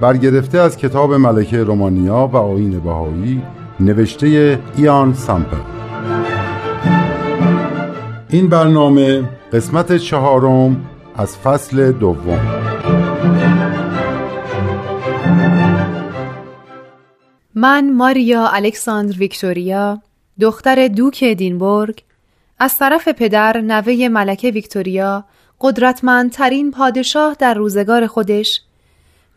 برگرفته از کتاب ملکه رومانیا و آین بهایی نوشته ایان سامپل. این برنامه قسمت چهارم از فصل دوم. من ماریا الکساندر ویکتوریا دختر دوک ادینبورگ از طرف پدر نوه ملکه ویکتوریا قدرتمندترین پادشاه در روزگار خودش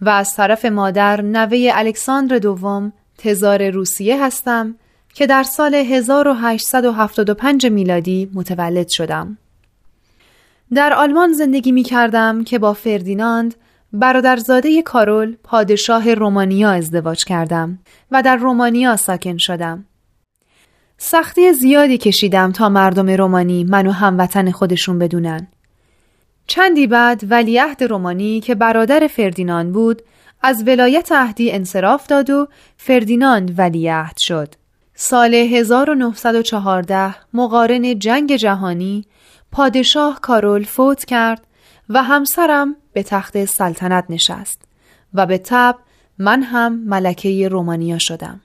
و از طرف مادر نوه الکساندر دوم تزار روسیه هستم که در سال 1875 میلادی متولد شدم. در آلمان زندگی می کردم که با فردیناند برادرزاده کارول پادشاه رومانیا ازدواج کردم و در رومانیا ساکن شدم. سختی زیادی کشیدم تا مردم رومانی منو هموطن خودشون بدونن. چندی بعد ولیعهد رومانی که برادر فردیناند بود از ولایت عهدی انصراف داد و فردیناند ولیعهد شد. سال 1914 مقارن جنگ جهانی پادشاه کارول فوت کرد و همسرم به تخت سلطنت نشست و به تب من هم ملکه رومانیا شدم.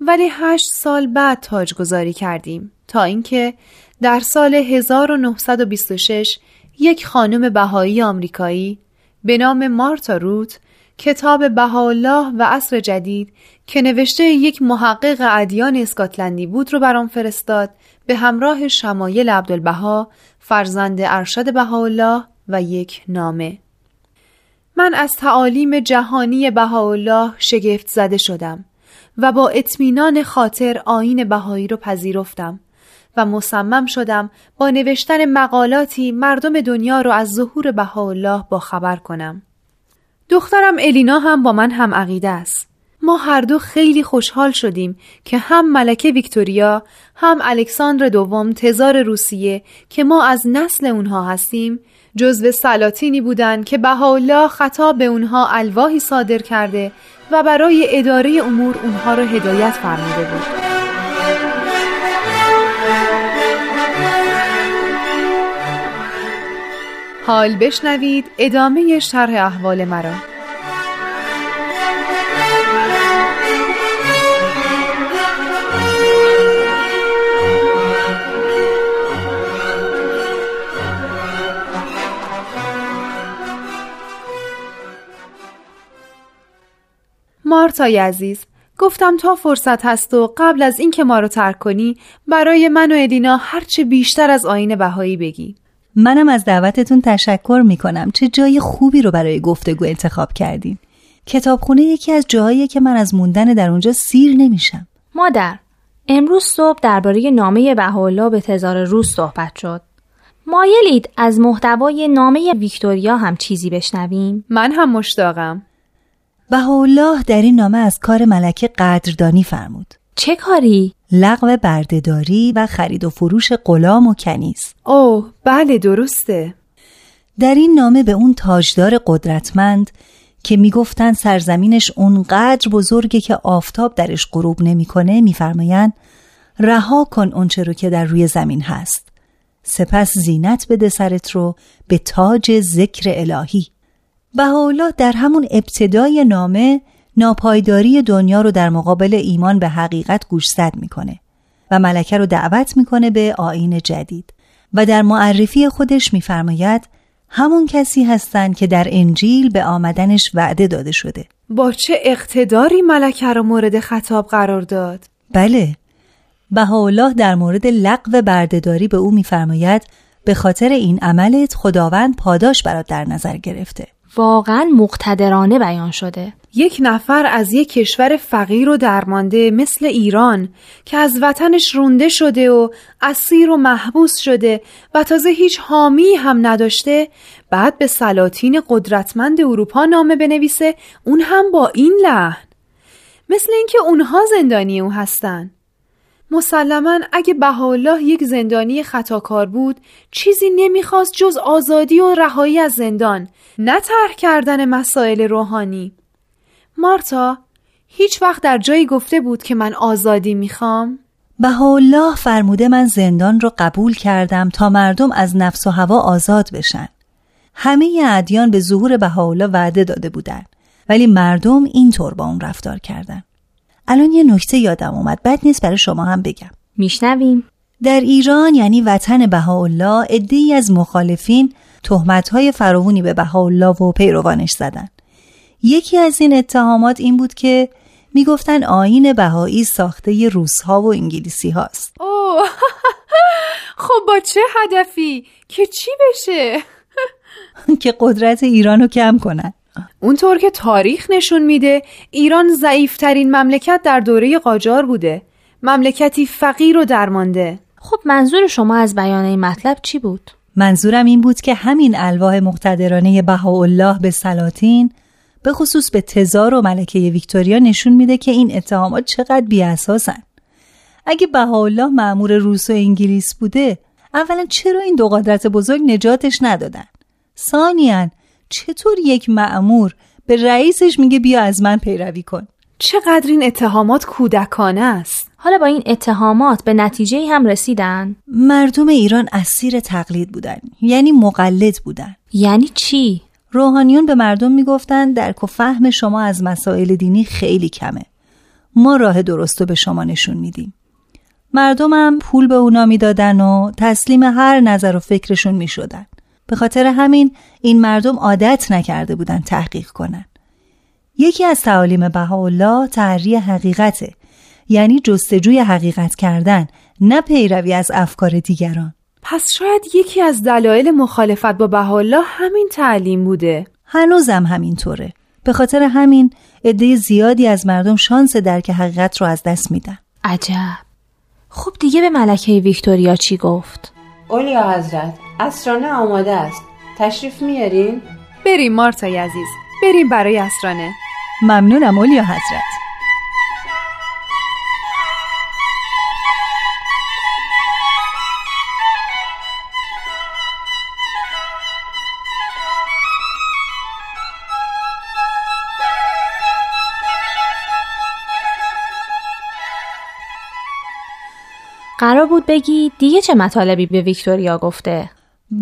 ولی هشت سال بعد تاجگذاری کردیم تا اینکه در سال 1926 یک خانم بهایی آمریکایی به نام مارتا روت کتاب بهاءالله و عصر جدید که نوشته یک محقق ادیان اسکاتلندی بود رو برام فرستاد به همراه شمایل عبدالبها فرزند ارشد بهاءالله و یک نامه. من از تعالیم جهانی بهاءالله شگفت زده شدم و با اطمینان خاطر آین بهایی رو پذیرفتم. و مصمم شدم با نوشتن مقالاتی مردم دنیا رو از ظهور بهاءالله با خبر کنم. دخترم الینا هم با من هم عقیده است. ما هر دو خیلی خوشحال شدیم که هم ملکه ویکتوریا هم الکساندر دوم تزار روسیه که ما از نسل اونها هستیم جزو سلاطینی بودند که بهاءالله خطاب به اونها الواحی صادر کرده و برای اداره امور اونها را هدایت فرموده بود. حال بشنوید ادامه شرح احوال مرا. مارتای عزیز گفتم تا فرصت هست و قبل از اینکه ما رو ترک کنی برای من و ادینا هرچه بیشتر از آین بهایی بگی منم از دعوتتون تشکر می‌کنم. چه جای خوبی رو برای گفتگو انتخاب کردین. کتابخونه یکی از جاهایی که من از موندن در اونجا سیر نمیشم. مادر امروز صبح درباره نامه بهاءالله به تزار روس صحبت شد. مایلید از محتوای نامه ویکتوریا هم چیزی بشنویم؟ من هم مشتاقم. بهاءالله در این نامه از کار ملکه قدردانی فرمود. چه کاری؟ لغو بردهداری و خرید و فروش غلام و کنیز. اوه بله درسته. در این نامه به اون تاجدار قدرتمند که می‌گفتن سرزمینش اونقدر بزرگه که آفتاب درش غروب نمی‌کنه میفرمایند رها کن اونچه رو که در روی زمین هست. سپس زینت بده سرت رو به تاج ذکر الهی. بهاءالله در همون ابتدای نامه ناپایداری دنیا رو در مقابل ایمان به حقیقت گوشزد می‌کنه و ملکه رو دعوت می‌کنه به آین جدید. و در معرفی خودش میفرماید همون کسی هستند که در انجیل به آمدنش وعده داده شده. با چه اقتداری ملکه رو مورد خطاب قرار داد؟ بله. بهاءالله در مورد لغو بردهداری به او میفرماید به خاطر این عملت خداوند پاداش برات در نظر گرفته. واقعا مقتدرانه بیان شده. یک نفر از یک کشور فقیر و درمانده مثل ایران که از وطنش رونده شده و اسیر و محبوس شده و تازه هیچ حامی هم نداشته بعد به سلاطین قدرتمند اروپا نامه بنویسه اون هم با این لحن. مثل اینکه اونها زندانی او هستن. مسلما اگه بهاءالله یک زندانی خطاکار بود چیزی نمی‌خواست جز آزادی و رهایی از زندان نه طرح کردن مسائل روحانی. مارتا هیچ وقت در جایی گفته بود که من آزادی می‌خوام؟ بهاءالله فرموده من زندان رو قبول کردم تا مردم از نفس و هوا آزاد بشن. همه ادیان به ظهور بهاءالله وعده داده بودن ولی مردم اینطور با اون رفتار کردن. الان یه نکته یادم اومد بد نیست برای شما هم بگم. میشنویم. در ایران یعنی وطن بهاءالله عده‌ای از مخالفین تهمت‌های فراوانی به بهاءالله و پیروانش زدن. یکی از این اتهامات این بود که می‌گفتن آین بهایی ساخته روسها و انگلیسی هاست. اوه. خب با چه هدفی؟ که چی بشه؟ که قدرت ایران رو کم کنن. اونطور که تاریخ نشون میده ایران ضعیفترین مملکت در دوره قاجار بوده. مملکتی فقیر و درمانده. خب منظور شما از بیان این مطلب چی بود؟ منظورم این بود که همین الواح مقتدرانه بهاءالله به سلاطین به خصوص به تزار و ملکه ویکتوریا نشون میده که این اتهامات چقدر بیاساسن. اگه بهاءالله معمور روس و انگلیس بوده اولا چرا این دو قدرت بزرگ نجاتش ندادن؟ ثانیا چطور یک معمور به رئیسش میگه بیا از من پیروی کن؟ چقدر این اتهامات کودکانه است حالا با این اتهامات به نتیجه هم رسیدن؟ مردم ایران اسیر تقلید بودن یعنی مقلد بودن یعنی چی؟ روحانیون به مردم می‌گفتند درک و فهم شما از مسائل دینی خیلی کمه. ما راه درست رو به شما نشون میدیم. مردمم پول به اونا می‌دادن و تسلیم هر نظر و فکرشون می‌شدن. به خاطر همین این مردم عادت نکرده بودن تحقیق کنن. یکی از تعالیم بهاءالله تحری حقیقته یعنی جستجوی حقیقت کردن نه پیروی از افکار دیگران پس شاید یکی از دلایل مخالفت با بهاءالله همین تعلیم بوده. هنوزم همینطوره. به خاطر همین عده زیادی از مردم شانس درک حقیقت رو از دست میدن. عجب. خب دیگه به ملکه ویکتوریا چی گفت؟ اولیا حضرت اسرانه آماده است. تشریف میارین؟ بریم مارتای عزیز. بریم برای اسرانه. ممنونم اولیا حضرت. قرار بود بگی دیگه چه مطالبی به ویکتوریا گفته؟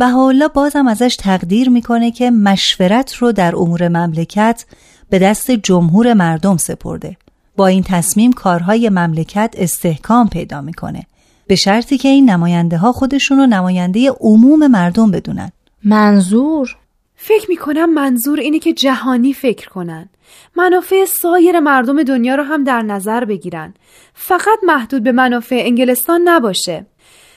حالا بازم ازش تقدیر می‌کنه که مشورت رو در امور مملکت به دست جمهور مردم سپرده. با این تصمیم کارهای مملکت استحکام پیدا می‌کنه. به شرطی که این نماینده ها خودشون رو نماینده عموم مردم بدونن. منظور؟ فکر می‌کنم منظور اینه که جهانی فکر کنن. منافع سایر مردم دنیا رو هم در نظر بگیرن. فقط محدود به منافع انگلستان نباشه.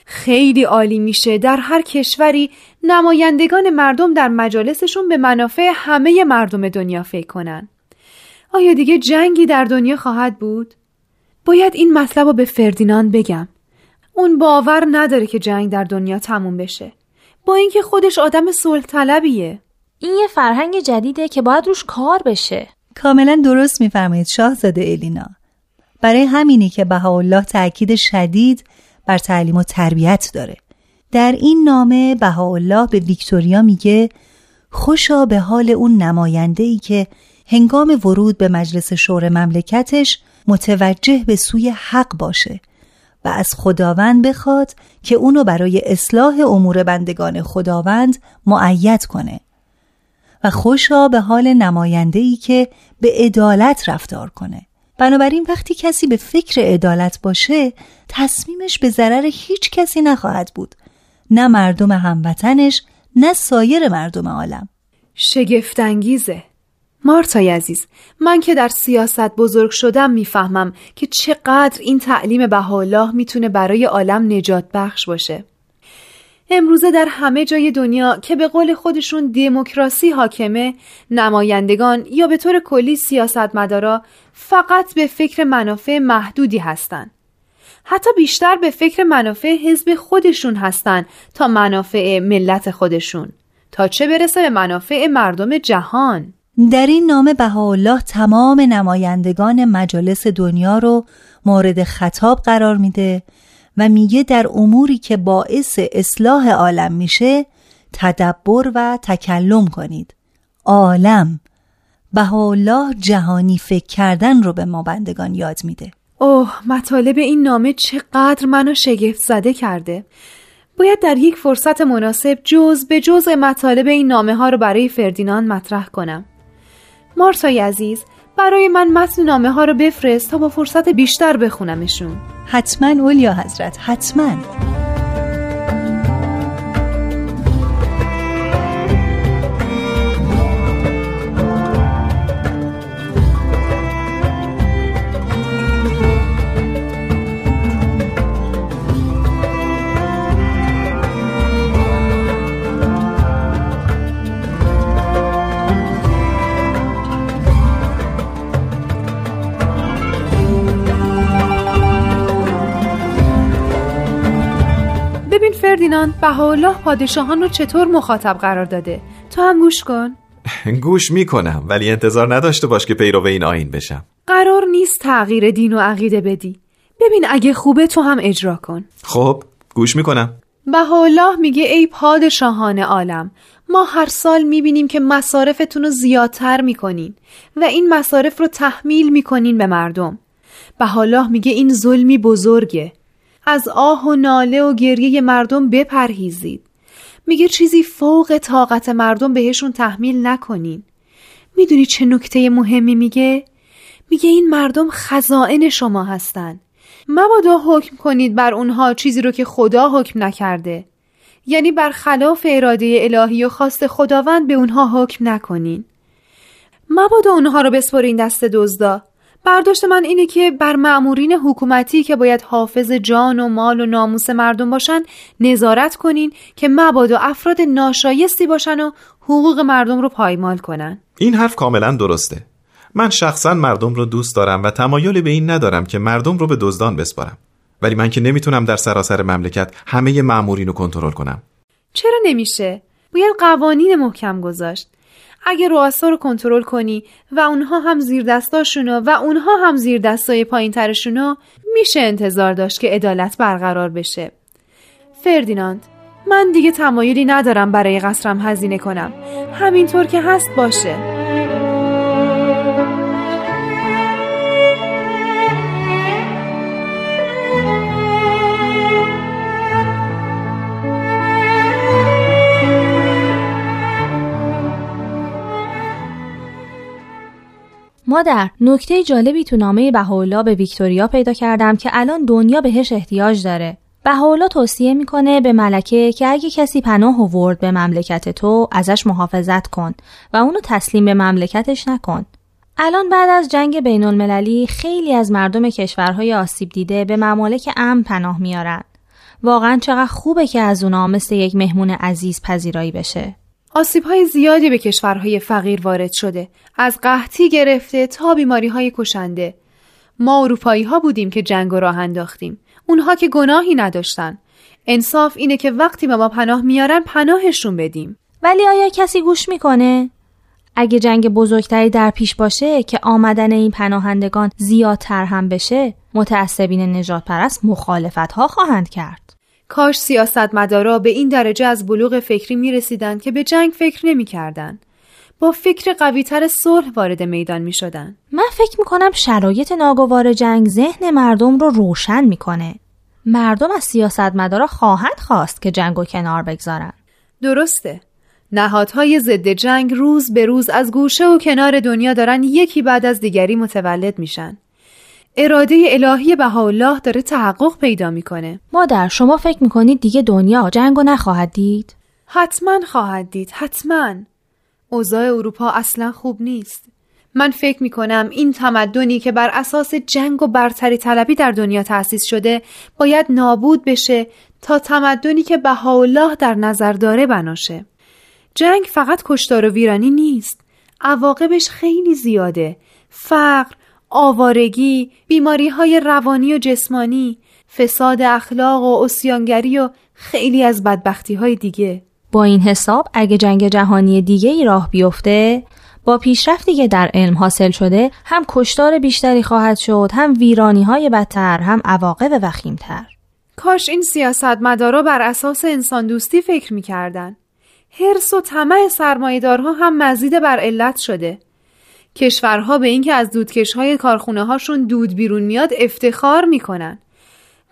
خیلی عالی میشه در هر کشوری نمایندگان مردم در مجالسشون به منافع همه مردم دنیا فکر کنن. آیا دیگه جنگی در دنیا خواهد بود؟ باید این مطلب رو به فردیناند بگم. اون باور نداره که جنگ در دنیا تموم بشه. با اینکه خودش آدم صلح طلبیه این یه فرهنگ جدیده که باید روش کار بشه. کاملا درست میفرمایید شاهزاده الینا. برای همینی که بهاءالله تاکید شدید بر تعلیم و تربیت داره. در این نامه بهاءالله به ویکتوریا میگه خوشا به حال اون نماینده ای که هنگام ورود به مجلس شور مملکتش متوجه به سوی حق باشه و از خداوند بخواد که اونو برای اصلاح امور بندگان خداوند معید کنه. و خوشا به حال نماینده ای که به عدالت رفتار کنه. بنابراین وقتی کسی به فکر عدالت باشه تصمیمش به ضرر هیچ کسی نخواهد بود. نه مردم هموطنش نه سایر مردم عالم. شگفتانگیزه. مارتای عزیز من که در سیاست بزرگ شدم می‌فهمم که چقدر این تعلیم بهاءالله می‌تونه برای عالم نجات بخش باشه. امروزه در همه جای دنیا که به قول خودشون دموکراسی حاکمه نمایندگان یا به طور کلی سیاستمدارا فقط به فکر منافع محدودی هستند. حتی بیشتر به فکر منافع حزب خودشون هستند تا منافع ملت خودشون تا چه برسه به منافع مردم جهان در این نامه بهاءالله تمام نمایندگان مجالس دنیا رو مورد خطاب قرار میده و میگه در اموری که باعث اصلاح عالم میشه تدبر و تکلم کنید. عالم بهاءالله جهانی فکر کردن رو به ما بندگان یاد میده. اوه مطالب این نامه چقدر منو شگفت زده کرده. باید در یک فرصت مناسب جز به جز مطالب این نامه ها رو برای فردیناند مطرح کنم. مارتای عزیز برای من متن نامه ها رو بفرست تا با فرصت بیشتر بخونمشون. حتما اولیا حضرت؟ حتما. فردیناند بهاءالله پادشاهان رو چطور مخاطب قرار داده. تو هم گوش کن. گوش می‌کنم ولی انتظار نداشته باش که پیرو این آین بشم. قرار نیست تغییر دین و عقیده بدی. ببین اگه خوبه تو هم اجرا کن. خب گوش می‌کنم. بهاءالله میگه ای پادشاهان عالم ما هر سال می‌بینیم که مصارفتون رو زیادتر می‌کنین و این مصارف رو تحمیل می‌کنین به مردم. بهاءالله میگه این ظلمی بزرگه. از آه و ناله و گریه مردم بپرهیزید. میگه چیزی فوق طاقت مردم بهشون تحمیل نکنین. می‌دونی چه نکته مهمی میگه؟ میگه این مردم خزائن شما هستن. مبادا حکم کنید بر اونها چیزی رو که خدا حکم نکرده. یعنی بر خلاف اراده الهی و خواست خداوند به اونها حکم نکنین. مبادا اونها رو بسپرین دست دزدا. برداشت من اینه که بر معمورین حکومتی که باید حافظ جان و مال و ناموس مردم باشن نظارت کنین که مبادا افراد ناشایستی باشن و حقوق مردم رو پایمال کنن. این حرف کاملا درسته. من شخصا مردم رو دوست دارم و تمایلی به این ندارم که مردم رو به دزدان بسپارم. ولی من که نمی‌تونم در سراسر مملکت همه مامورین رو کنترل کنم. چرا نمیشه؟ باید قوانین محکم گذاشت. اگه رؤسا رو کنترل کنی و اونها هم زیر دستاشونو و اونها هم زیر دستای پایین ترشونو میشه انتظار داشت که عدالت برقرار بشه. فردیناند من دیگه تمایلی ندارم برای قصرم هزینه کنم. همینطور که هست باشه. مادر نکته جالبی تو نامه بهاءالله به ویکتوریا پیدا کردم که الان دنیا بهش احتیاج داره. بهاءالله توصیه می‌کنه به ملکه که اگه کسی پناه آورد به مملکت تو ازش محافظت کن و اونو تسلیم به مملکتش نکن. الان بعد از جنگ بین المللی خیلی از مردم کشورهای آسیب دیده به ممالک امن پناه میارن واقعا چقدر خوبه که از اونا مثل یک مهمون عزیز پذیرایی بشه. آسیب های زیادی به کشورهای فقیر وارد شده. از قحطی گرفته تا بیماری های کشنده. ما اروپایی ها بودیم که جنگ راه انداختیم. اونها که گناهی نداشتن. انصاف اینه که وقتی به ما پناه میارن پناهشون بدیم. ولی آیا کسی گوش می‌کنه؟ اگه جنگ بزرگتری در پیش باشه که آمدن این پناهندگان زیادتر هم بشه متعصبین نجات پرست مخالفت ها خواهند کرد. کاش سیاستمدارا به این درجه از بلوغ فکری می رسیدن که به جنگ فکر نمی کردن. با فکر قویتر صلح وارد میدان می شدن. من فکر می کنم شرایط ناگوار جنگ ذهن مردم رو روشن می‌کنه. مردم از سیاستمدارا خواهند خواست که جنگ و کنار بگذارن. درسته. نهادهای ضد جنگ روز به روز از گوشه و کنار دنیا دارن یکی بعد از دیگری متولد میشن. اراده الهی بهاءالله داره تحقق پیدا می‌کنه. مادر شما فکر می‌کنید دیگه دنیا جنگو نخواهد دید؟ حتما خواهد دید حتما. اوضاع اروپا اصلا خوب نیست. من فکر می کنم این تمدنی که بر اساس جنگ و برتری طلبی در دنیا تأسیس شده باید نابود بشه تا تمدنی که بهاءالله در نظر داره بناشه. جنگ فقط کشتار و ویرانی نیست. عواقبش خیلی زیاده. فقر آوارگی بیماری های روانی و جسمانی فساد اخلاق و اسیانگری و خیلی از بدبختی های دیگه. با این حساب اگه جنگ جهانی دیگه ای راه بیفته با پیشرفتی که در علم حاصل شده هم کشتار بیشتری خواهد شد هم ویرانی های بدتر هم عواقب وخیمتر. کاش این سیاستمدارا بر اساس انسان دوستی فکر می‌کردن. حرس و طمع سرمایهدارها هم مزید بر علت شده. کشورها به اینکه از دودکشهای کارخونه هاشون دود بیرون میاد افتخار می‌کنن.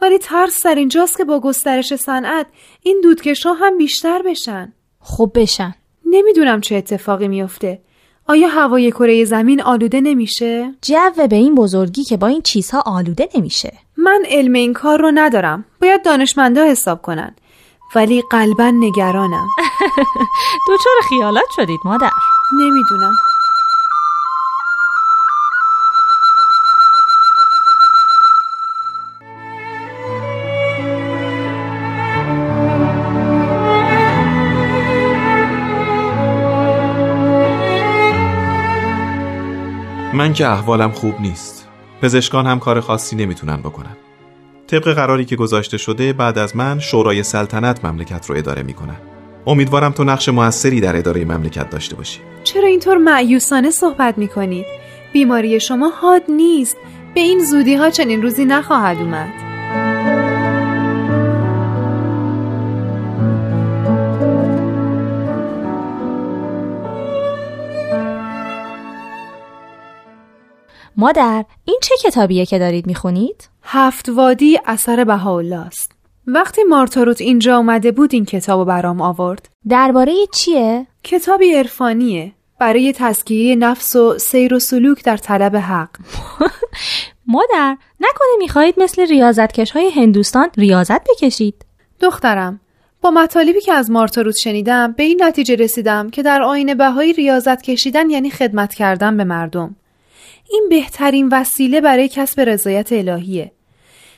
ولی ترس در اینجاست که با گسترش صنعت این دودکش ها هم بیشتر بشن. خب بشن. نمی‌دونم چه اتفاقی میفته آیا هوای کره زمین آلوده نمیشه؟ جو به این بزرگی که با این چیزها آلوده نمیشه. من علم این کار رو ندارم. باید دانشمندا حساب کنن. ولی قلبا نگرانم. دوچار خیالات شدید مادر. نمی‌دونم. من که احوالم خوب نیست. پزشکان هم کار خاصی نمی‌تونن بکنن. طبق قراری که گذاشته شده بعد از من شورای سلطنت مملکت رو اداره می‌کنن امیدوارم تو نقش موثری در اداره مملکت داشته باشی. چرا اینطور معیوسانه صحبت می‌کنید؟ بیماری شما حاد نیست. به این زودی ها چنین روزی نخواهد اومد. مادر این چه کتابیه که دارید می‌خونید؟ هفت وادی اثر بهاءالله است وقتی مارتاروت اینجا اومده بود این کتابو برام آورد. درباره چیه؟ کتابی عرفانیه. برای تزکیه نفس و سیر و سلوک در طلب حق. مادر نکنه می‌خواهید مثل ریاضتکش های هندوستان ریاضت بکشید. دخترم با مطالبی که از مارتاروت شنیدم به این نتیجه رسیدم که در آین بهایی ریاضت کشیدن یعنی خدمت کردن به مردم. این بهترین وسیله برای کسب رضایت الهیه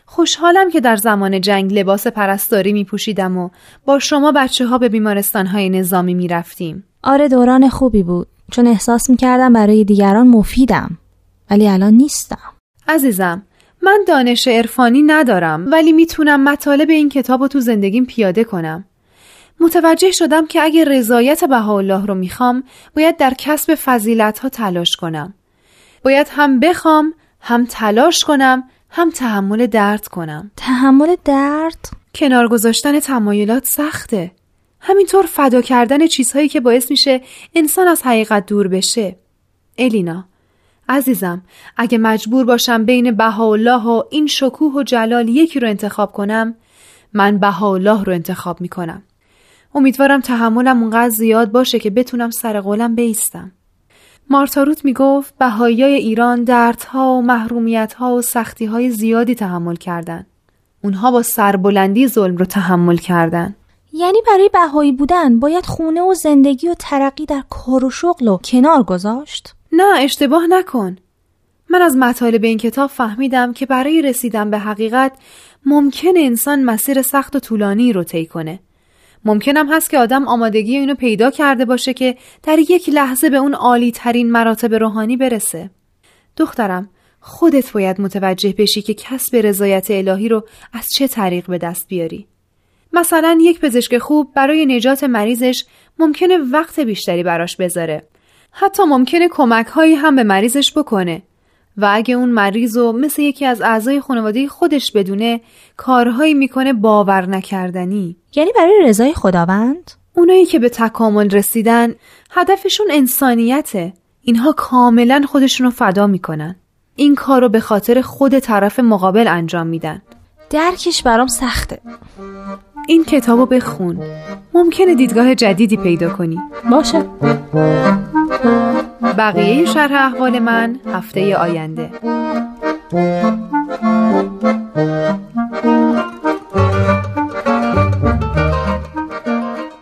خوشحالم که در زمان جنگ لباس پرستاری می پوشیدم و با شما بچه ها به بیمارستان های نظامی می رفتیم. آره دوران خوبی بود چون احساس می کردم برای دیگران مفیدم ولی الان نیستم عزیزم من دانش عرفانی ندارم ولی می‌تونم مطالب این کتاب رو تو زندگیم پیاده کنم. متوجه شدم که اگه رضایت بهاءالله رو می‌خوام باید در کسب فضیلت ها تلاش کنم. باید هم بخوام هم تلاش کنم هم تحمل درد کنم. تحمل درد؟ کنار گذاشتن تمایلات سخته. همینطور فدا کردن چیزهایی که باعث میشه انسان از حقیقت دور بشه. الینا عزیزم اگه مجبور باشم بین بهاءالله و این شکوه و جلال یکی رو انتخاب کنم من بهاءالله رو انتخاب می‌کنم. امیدوارم تحملم اونقدر زیاد باشه که بتونم سر قولم بیستم. مارتاروت می گفت بهاییای ایران دردها و محرومیتها و سختیهای زیادی تحمل کردند. اونها با سربلندی ظلم رو تحمل کردند. یعنی برای بهایی بودن باید خونه و زندگی و ترقی در کار و شغل و کنار گذاشت؟ نه اشتباه نکن. من از مطالب این کتاب فهمیدم که برای رسیدن به حقیقت ممکن انسان مسیر سخت و طولانی رو طی کنه. ممکنم هست که آدم آمادگی اینو پیدا کرده باشه که در یک لحظه به اون عالی ترین مراتب روحانی برسه. دخترم خودت باید متوجه بشی که کسب رضایت الهی رو از چه طریق به دست بیاری. مثلا یک پزشک خوب برای نجات مریضش ممکنه وقت بیشتری براش بذاره. حتی ممکنه کمک هایی هم به مریضش بکنه و اگه اون مریض و مثل یکی از اعضای خانواده خودش بدونه کارهایی می‌کنه باور نکردنی. یعنی برای رضای خداوند؟ اونایی که به تکامل رسیدن هدفشون انسانیته. اینها کاملا خودشونو فدا می‌کنن. این کار رو به خاطر خود طرف مقابل انجام میدن. درکش برام سخته. این کتابو بخون. ممکنه دیدگاه جدیدی پیدا کنی. باشه. بقیه شرح احوال من هفته آینده.